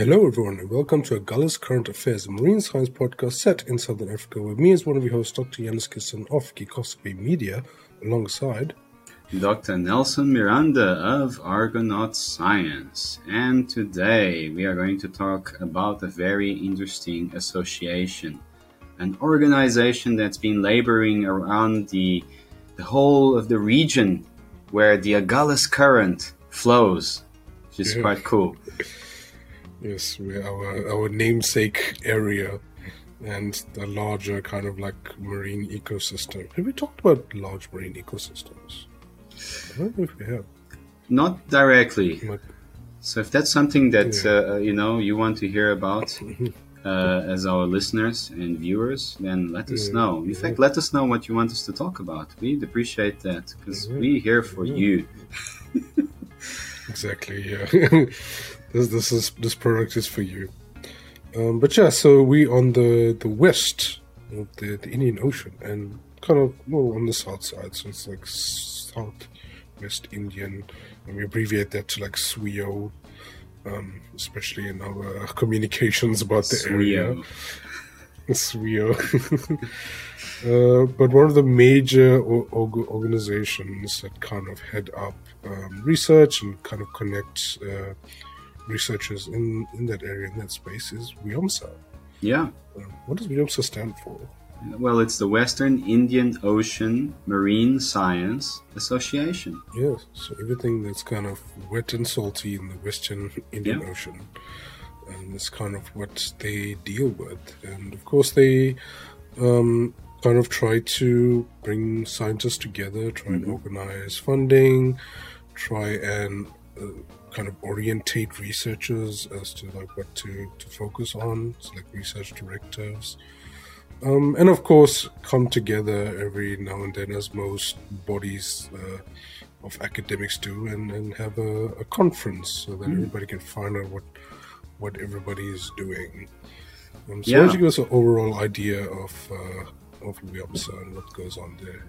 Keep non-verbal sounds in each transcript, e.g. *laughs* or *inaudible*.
Hello, everyone, and welcome to Agulhas Current Affairs, a marine science podcast set in Southern Africa, with me as one of your hosts, Dr. Yanis Kisson of Geekosopy Media, alongside Dr. Nelson Miranda of Argonaut Science. And today we are going to talk about a very interesting association, an organization that's been laboring around the, the whole of the region where the Agulhas Current flows, which is Yeah. quite cool. Yes, we're our our namesake area and the larger kind of like marine ecosystem. Have we talked about large marine ecosystems? I don't know if we have. Not directly. But So if that's something that Yeah. uh, you know you want to hear about uh, as our listeners and viewers, then let us Yeah, know. In yeah. fact, let us know what you want us to talk about. We'd appreciate that because we're here for you. *laughs* Exactly. Yeah. *laughs* this this is this product is for you. Um, but yeah, so we on the the west of the, the Indian Ocean and kind of well on the south side, so it's like South West Indian, and we abbreviate that to like SWIO, um, especially in our communications about the area. Sweo. *laughs* Uh, but one of the major o- organizations that kind of head up um, research and kind of connect uh, researchers in, in that area, in that space, is WIOMSA. Yeah. Um, what does WIOMSA stand for? Well, it's the Western Indian Ocean Marine Science Association. Yes, so everything that's kind of wet and salty in the Western Indian Yeah. Ocean. And it's kind of what they deal with. And of course, they um, kind of try to bring scientists together, try and Mhm. organize funding, try and uh, kind of orientate researchers as to like what to, to focus on, like research directives. Um, and of course, come together every now and then, as most bodies uh, of academics do, and, and have a, a conference so that Mm. everybody can find out what what everybody is doing. Um, so, Yeah. why don't you give us an overall idea of uh, of WIOMSA and what goes on there?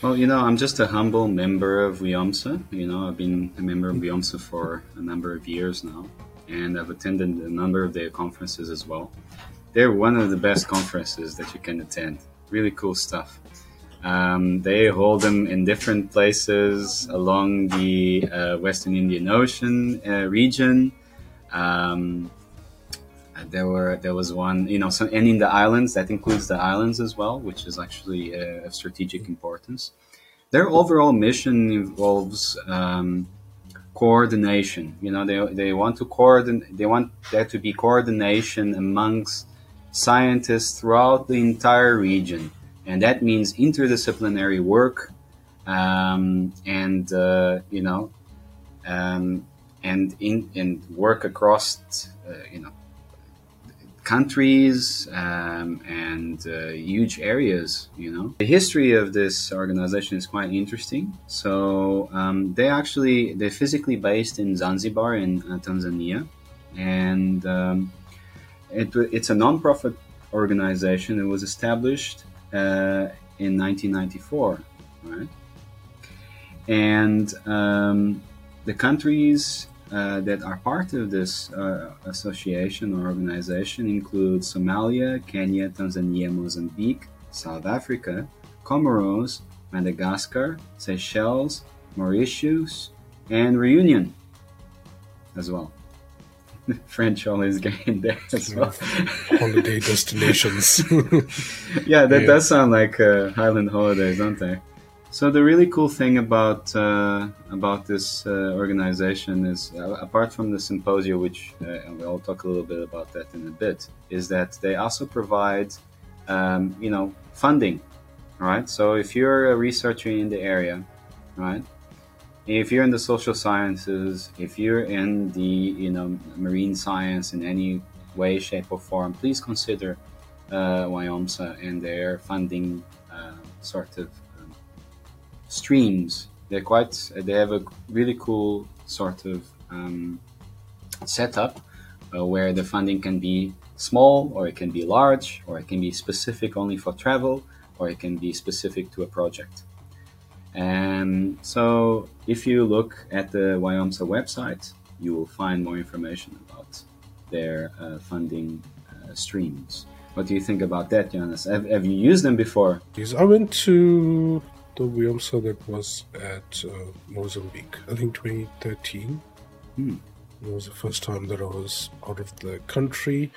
Well, you know, I'm just a humble member of WIOMSA. You know, I've been a member of WIOMSA for a number of years now, and I've attended a number of their conferences as well. They're one of the best conferences that you can attend. Really cool stuff. Um, they hold them in different places along the uh, Western Indian Ocean uh, region. Um, there were there was one, you know, so, and in the islands that includes the islands as well, which is actually uh, of strategic importance. Their overall mission involves um, coordination. You know, they, they want to coordinate. They want there to be coordination amongst scientists throughout the entire region, and that means interdisciplinary work, um, and uh, you know, um, and in and work across, uh, you know, countries um, and uh, huge areas. You know, the history of this organization is quite interesting. So um, they actually they're physically based in Zanzibar in uh, Tanzania, and um, it, it's a non-profit organization. It was established uh, in 1994, right? And um, the countries uh, that are part of this uh, association or organization include Somalia, Kenya, Tanzania, Mozambique, South Africa, Comoros, Madagascar, Seychelles, Mauritius, and Reunion as well. *laughs* French always *laughs* getting there as well. Holiday destinations. *laughs* yeah, that Yeah. does sound like uh, Highland holidays, don't they? So the really cool thing about uh, about this uh, organization is, uh, apart from the symposia, which uh, and we'll talk a little bit about that in a bit, is that they also provide, um, you know, funding. Right. So if you're a researcher in the area, right, if you're in the social sciences, if you're in the you know marine science in any way, shape, or form, please consider uh, WIOMSA and their funding uh, sort of streams. They're quite. They have a really cool sort of um, setup uh, where the funding can be small, or it can be large, or it can be specific only for travel, or it can be specific to a project. And so, if you look at the WIOMSA website, you will find more information about their uh, funding uh, streams. What do you think about that, Jonas? Have, have you used them before? I went to the WIOMSA that was at uh, Mozambique, I think 2013. Hmm. It was the first time that I was out of the country.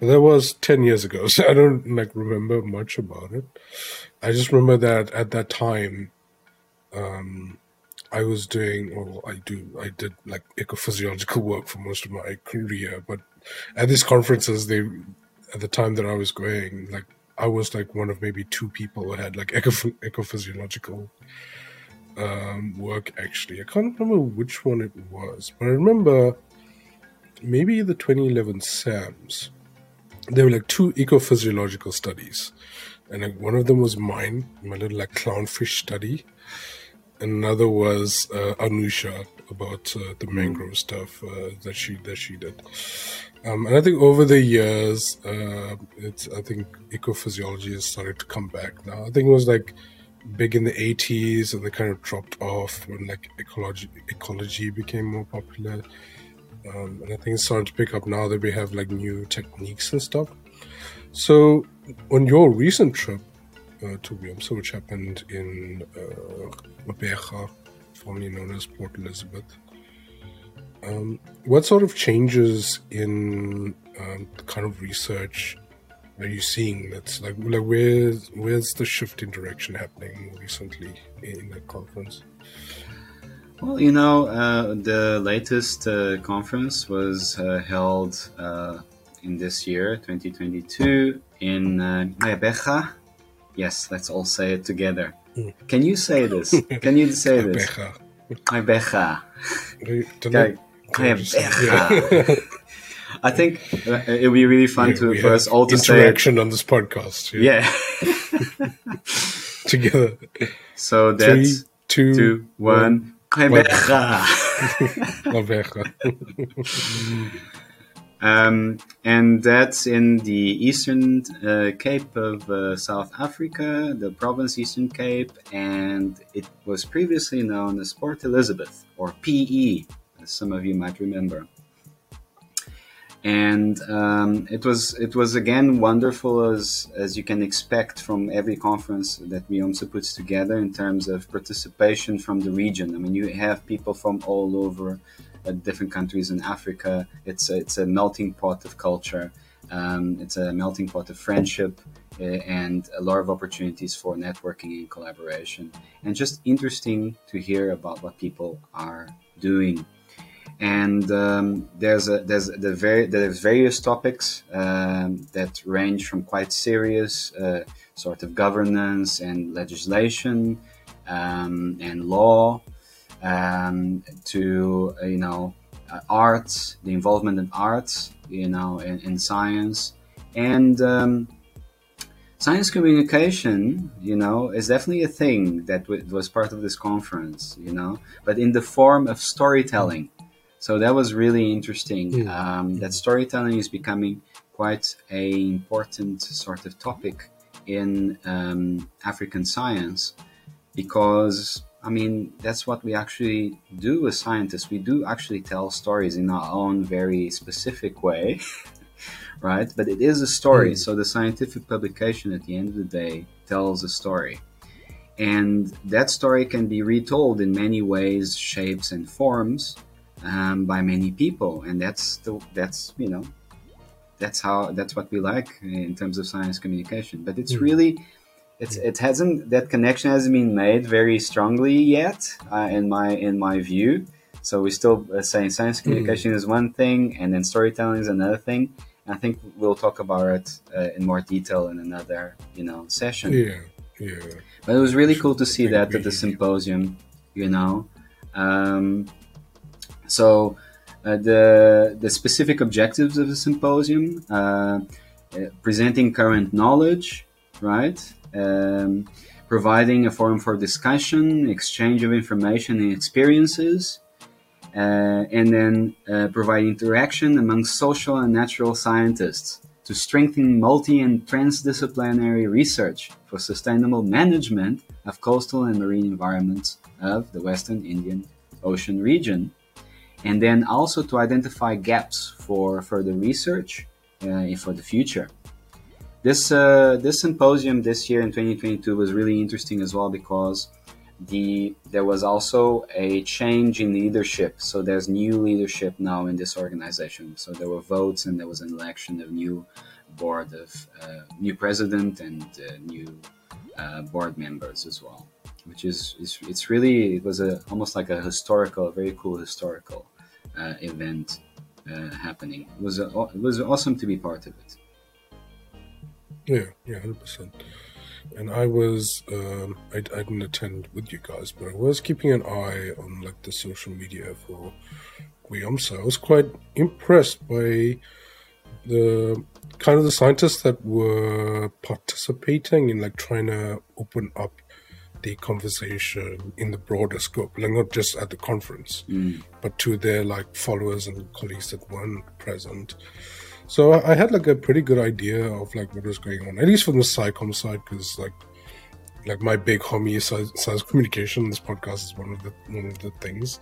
But that was 10 years ago, *laughs* so I don't like remember much about it. I just remember that at that time, um, I was doing, well, I do, I did like ecophysiological work for most of my career, but at these conferences, they, at the time that I was going, like, I was like one of maybe two people who had like eco- ecophysiological um, work actually. I can't remember which one it was, but I remember maybe the 2011 SAMS. There were like two ecophysiological studies, and like one of them was mine, my little like clownfish study, another was uh, Anusha about uh, the mangrove stuff uh, that she that she did. Um, and I think over the years, uh, it's I think ecophysiology has started to come back now. I think it was like big in the 80s and they kind of dropped off when like ecology ecology became more popular. Um, and I think it's starting to pick up now that we have like new techniques and stuff. So on your recent trip, to WIOMSA, which happened in uh, Gqeberha, formerly known as Port Elizabeth. Um, what sort of changes in um, the kind of research are you seeing? That's like, like where's where's the shift in direction happening more recently in that conference? Well, you know, uh, the latest uh, conference was uh, held uh, in this year, 2022, in uh, Gqeberha, Yes, let's all say it together. Mm. Can you say this? Can you say *laughs* this? Becha. Okay. Becha. I think uh, it would be really fun yeah, to for us all to say interaction on this podcast. Yeah. yeah. *laughs* Together. So that's Three, two, two one. one. *laughs* Um, and that's in the eastern uh, Cape of uh, South Africa, the province Eastern Cape, and it was previously known as Port Elizabeth, or PE, as some of you might remember. And um, it was it was again wonderful as as you can expect from every conference that WIOMSA puts together in terms of participation from the region. I mean, you have people from all over different countries in Africa. It's a, it's a melting pot of culture. Um, it's a melting pot of friendship uh, and a lot of opportunities for networking and collaboration. And just interesting to hear about what people are doing. And um, there's a, there's the very there's various topics um, that range from quite serious uh, sort of governance and legislation um, and law um, to you know uh, arts, the involvement in arts, you know, in, in science, and um, science communication, you know, is definitely a thing that was part of this conference, you know, but in the form of storytelling. So that was really interesting. Um, that storytelling is becoming quite a important sort of topic in um, African science because I mean, that's what we actually do as scientists. We do actually tell stories in our own very specific way, *laughs* right? But it is a story. Mm. So the scientific publication at the end of the day tells a story. And that story can be retold in many ways, shapes, and forms um, by many people. And that's the, that's, you know, that's how, that's what we like in terms of science communication. But it's mm. really, it's it hasn't that connection hasn't been made very strongly yet uh, in my in my view. So we're still uh, saying science hmm. communication mm. is one thing, and then storytelling is another thing. I think we'll talk about it uh, in more detail in another you know session. Yeah, yeah. But it was really cool to see that at the symposium. You know, um, so uh, the the specific objectives of the symposium. Uh, uh, presenting current knowledge, right? Um, providing a forum for discussion, exchange of information and experiences, uh, and then uh, provide interaction among social and natural scientists to strengthen multi and transdisciplinary research for sustainable management of coastal and marine environments of the Western Indian Ocean region. and then also to identify gaps for further research uh, for the future. This uh, this symposium this year in 2022 was really interesting as well because the there was also a change in leadership. So there's new leadership now in this organization. So there were votes and there was an election of new board of uh, new president and uh, new uh, board members as well, which is, is it's really it was a almost like a historical, very cool historical uh, event uh, happening. It was a, it was awesome to be part of it. Yeah, yeah, hundred percent. And I was, um, I, I didn't attend with you guys, but I was keeping an eye on like the social media for WIOMSA. I was quite impressed by the kind of the scientists that were participating in like trying to open up the conversation in the broader scope, like not just at the conference, Mm. but to their like followers and colleagues that weren't present. So I, had like a pretty good idea of like what was going on, at least from the SciComm side, because like like my big homie science communication. This podcast is one of the one of the things.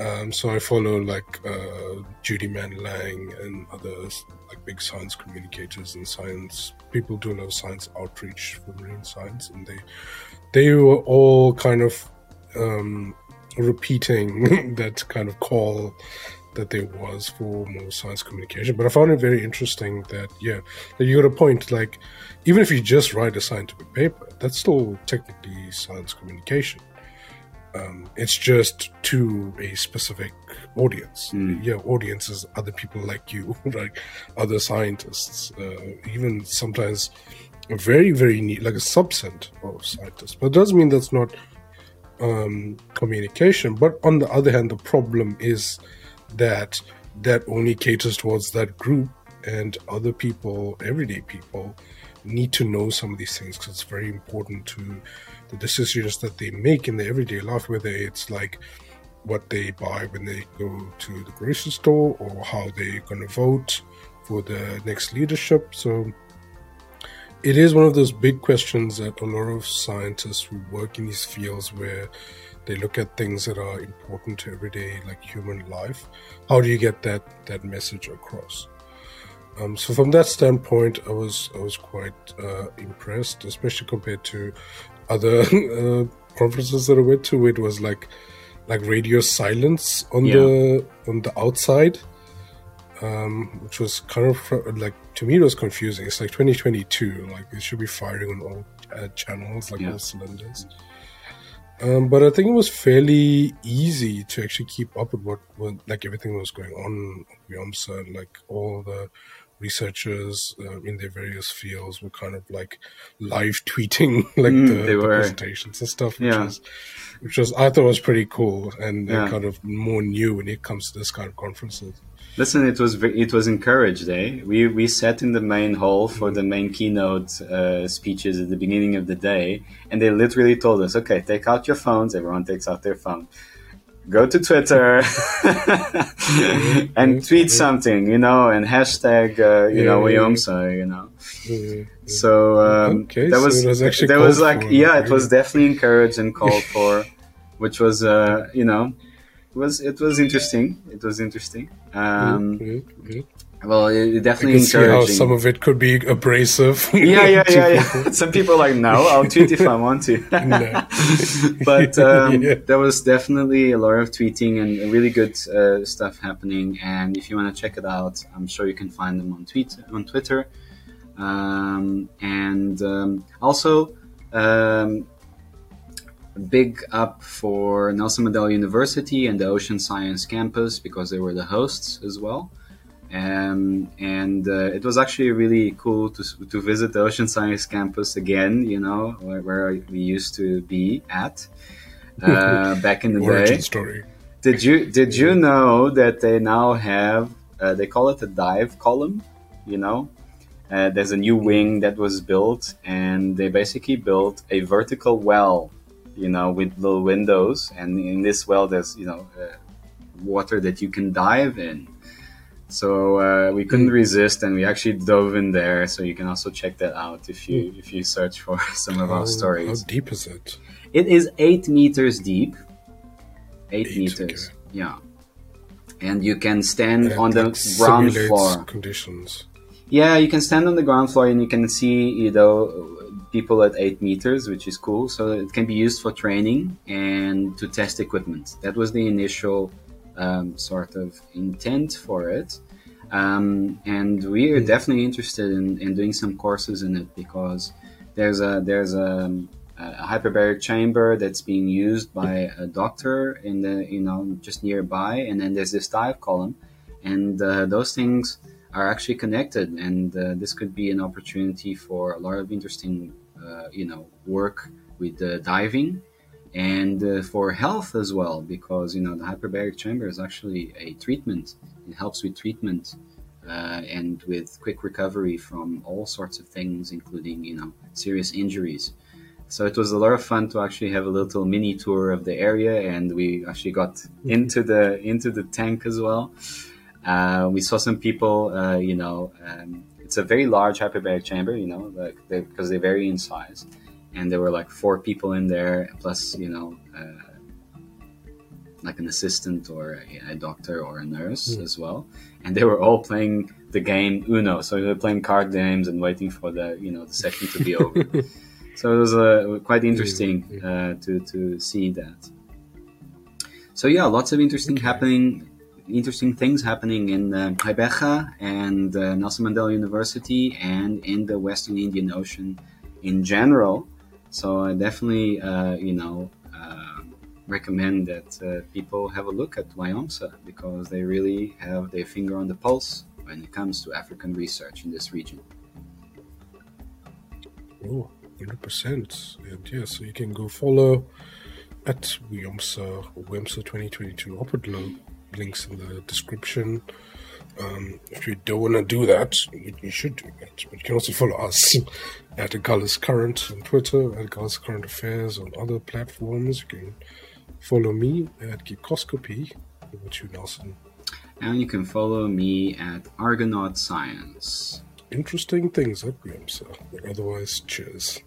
Um, so I follow like uh, Judy Mann-Lang and others like big science communicators and science people do a lot of science outreach for marine science, and they they were all kind of um, repeating *laughs* that kind of call that there was for more science communication. But I found it very interesting that yeah, that you got a point. Like even if you just write a scientific paper, that's still technically science communication. Um, it's just to a specific audience. Mm. Yeah, audiences, other people like you, *laughs* like other scientists, uh, even sometimes a very, very neat, like a subset of scientists. But it doesn't mean that's not um, communication. But on the other hand, the problem is that that only caters towards that group, and other people, everyday people, need to know some of these things because it's very important to the decisions that they make in their everyday life, whether it's like what they buy when they go to the grocery store or how they're going to vote for the next leadership. So it is one of those big questions that a lot of scientists who work in these fields where they look at things that are important to everyday like human life how do you get that that message across um, so from that standpoint i was i was quite uh, impressed especially compared to other *laughs* uh, conferences that i went to it was like like radio silence on Yeah. the on the outside um, which was kind of like to me it was confusing it's like 2022 like it should be firing on all uh, channels like Yeah. all cylinders um, but I think it was fairly easy to actually keep up with what, like everything was going on at like all the researchers uh, in their various fields were kind of like live tweeting *laughs* like Mm, the, they the were. presentations and stuff, which Yeah. was which was I thought was pretty cool and, and Yeah. kind of more new when it comes to this kind of conferences. Listen, it was it was encouraged. Eh? We we sat in the main hall for the main keynote uh, speeches at the beginning of the day, and they literally told us, "Okay, take out your phones." Everyone takes out their phone. Go to Twitter *laughs* *laughs* and tweet something, you know, and hashtag, uh, you Yeah, know, yeah. WIOMSA, you know. Yeah. So um, Okay, that was, it was actually there was like for, yeah, it was definitely encouraged and called *laughs* for, which was uh, you know, it was it was interesting. It was interesting. Um, yeah. Well, it, it I definitely can see how encouraging. some of it could be abrasive. *laughs* yeah, yeah, *laughs* yeah, yeah. *laughs* Some people are like, no, I'll tweet if I want to. But um, Yeah. there was definitely a lot of tweeting and really good uh, stuff happening. And if you want to check it out, I'm sure you can find them on tweet on Twitter. Um, and um, also, um, big up for Nelson Mandela University and the Ocean Science Campus because they were the hosts as well. Um, and uh, it was actually really cool to, to visit the Ocean Science Campus again, you know, where, where we used to be at *laughs* uh, back in the Origin day. story. Did you did you know that they now have uh, they call it a dive column? You know, uh, there's a new wing that was built, and they basically built a vertical well, you know, with little windows, and in this well there's you know uh, water that you can dive in. So uh, we couldn't resist, and we actually dove in there. So you can also check that out if you if you search for *laughs* some of How, our stories. how deep is it? It is eight meters deep. Eight, Eight, meters. okay. Yeah. and you can stand And on the ground floor. conditions. Yeah, you can stand on the ground floor and you can see, you know, people at eight meters, which is cool. So it can be used for training and to test equipment. That was the initial um, sort of intent for it. Um, and we are definitely interested in, in doing some courses in it because there's a there's a, a hyperbaric chamber that's being used by a doctor in the you know just nearby, and then there's this dive column, and uh, those things are actually connected, and uh, this could be an opportunity for a lot of interesting, uh, you know, work with uh, diving and uh, for health as well, because you know the hyperbaric chamber is actually a treatment. It helps with treatment uh, and with quick recovery from all sorts of things, including you know serious injuries. So it was a lot of fun to actually have a little mini tour of the area, and we actually got *laughs* into the into the tank as well. Uh, we saw some people, uh, you know, um, it's a very large hyperbaric chamber, you know, like they, because they vary in size, and there were like four people in there, plus you know, uh, like an assistant or a, a doctor or a nurse as well, and they were all playing the game Uno, so they were playing card games and waiting for the you know the session to be *laughs* over. so it was uh, quite interesting uh, to to see that. So yeah, lots of interesting Okay. happening, interesting things happening in uh, and uh, Nelson Mandela University and in the Western Indian Ocean in general. So I definitely, uh, you know, uh, recommend that uh, people have a look at WIOMSA because they really have their finger on the pulse when it comes to African research in this region. Oh, 100%. And yeah, so you can go follow at WIOMSA or WIOMSA 2022. I'll put lo- links in the description. Um, if you don't want to do that, you, you should do that. But you can also follow us *laughs* at Agulhas Current on Twitter, at Agulhas Current Affairs on other platforms. You can follow me at Geekoscopy. To you, Nelson. And you can follow me at Argonaut Science. Interesting things WIOMSA. But otherwise, cheers.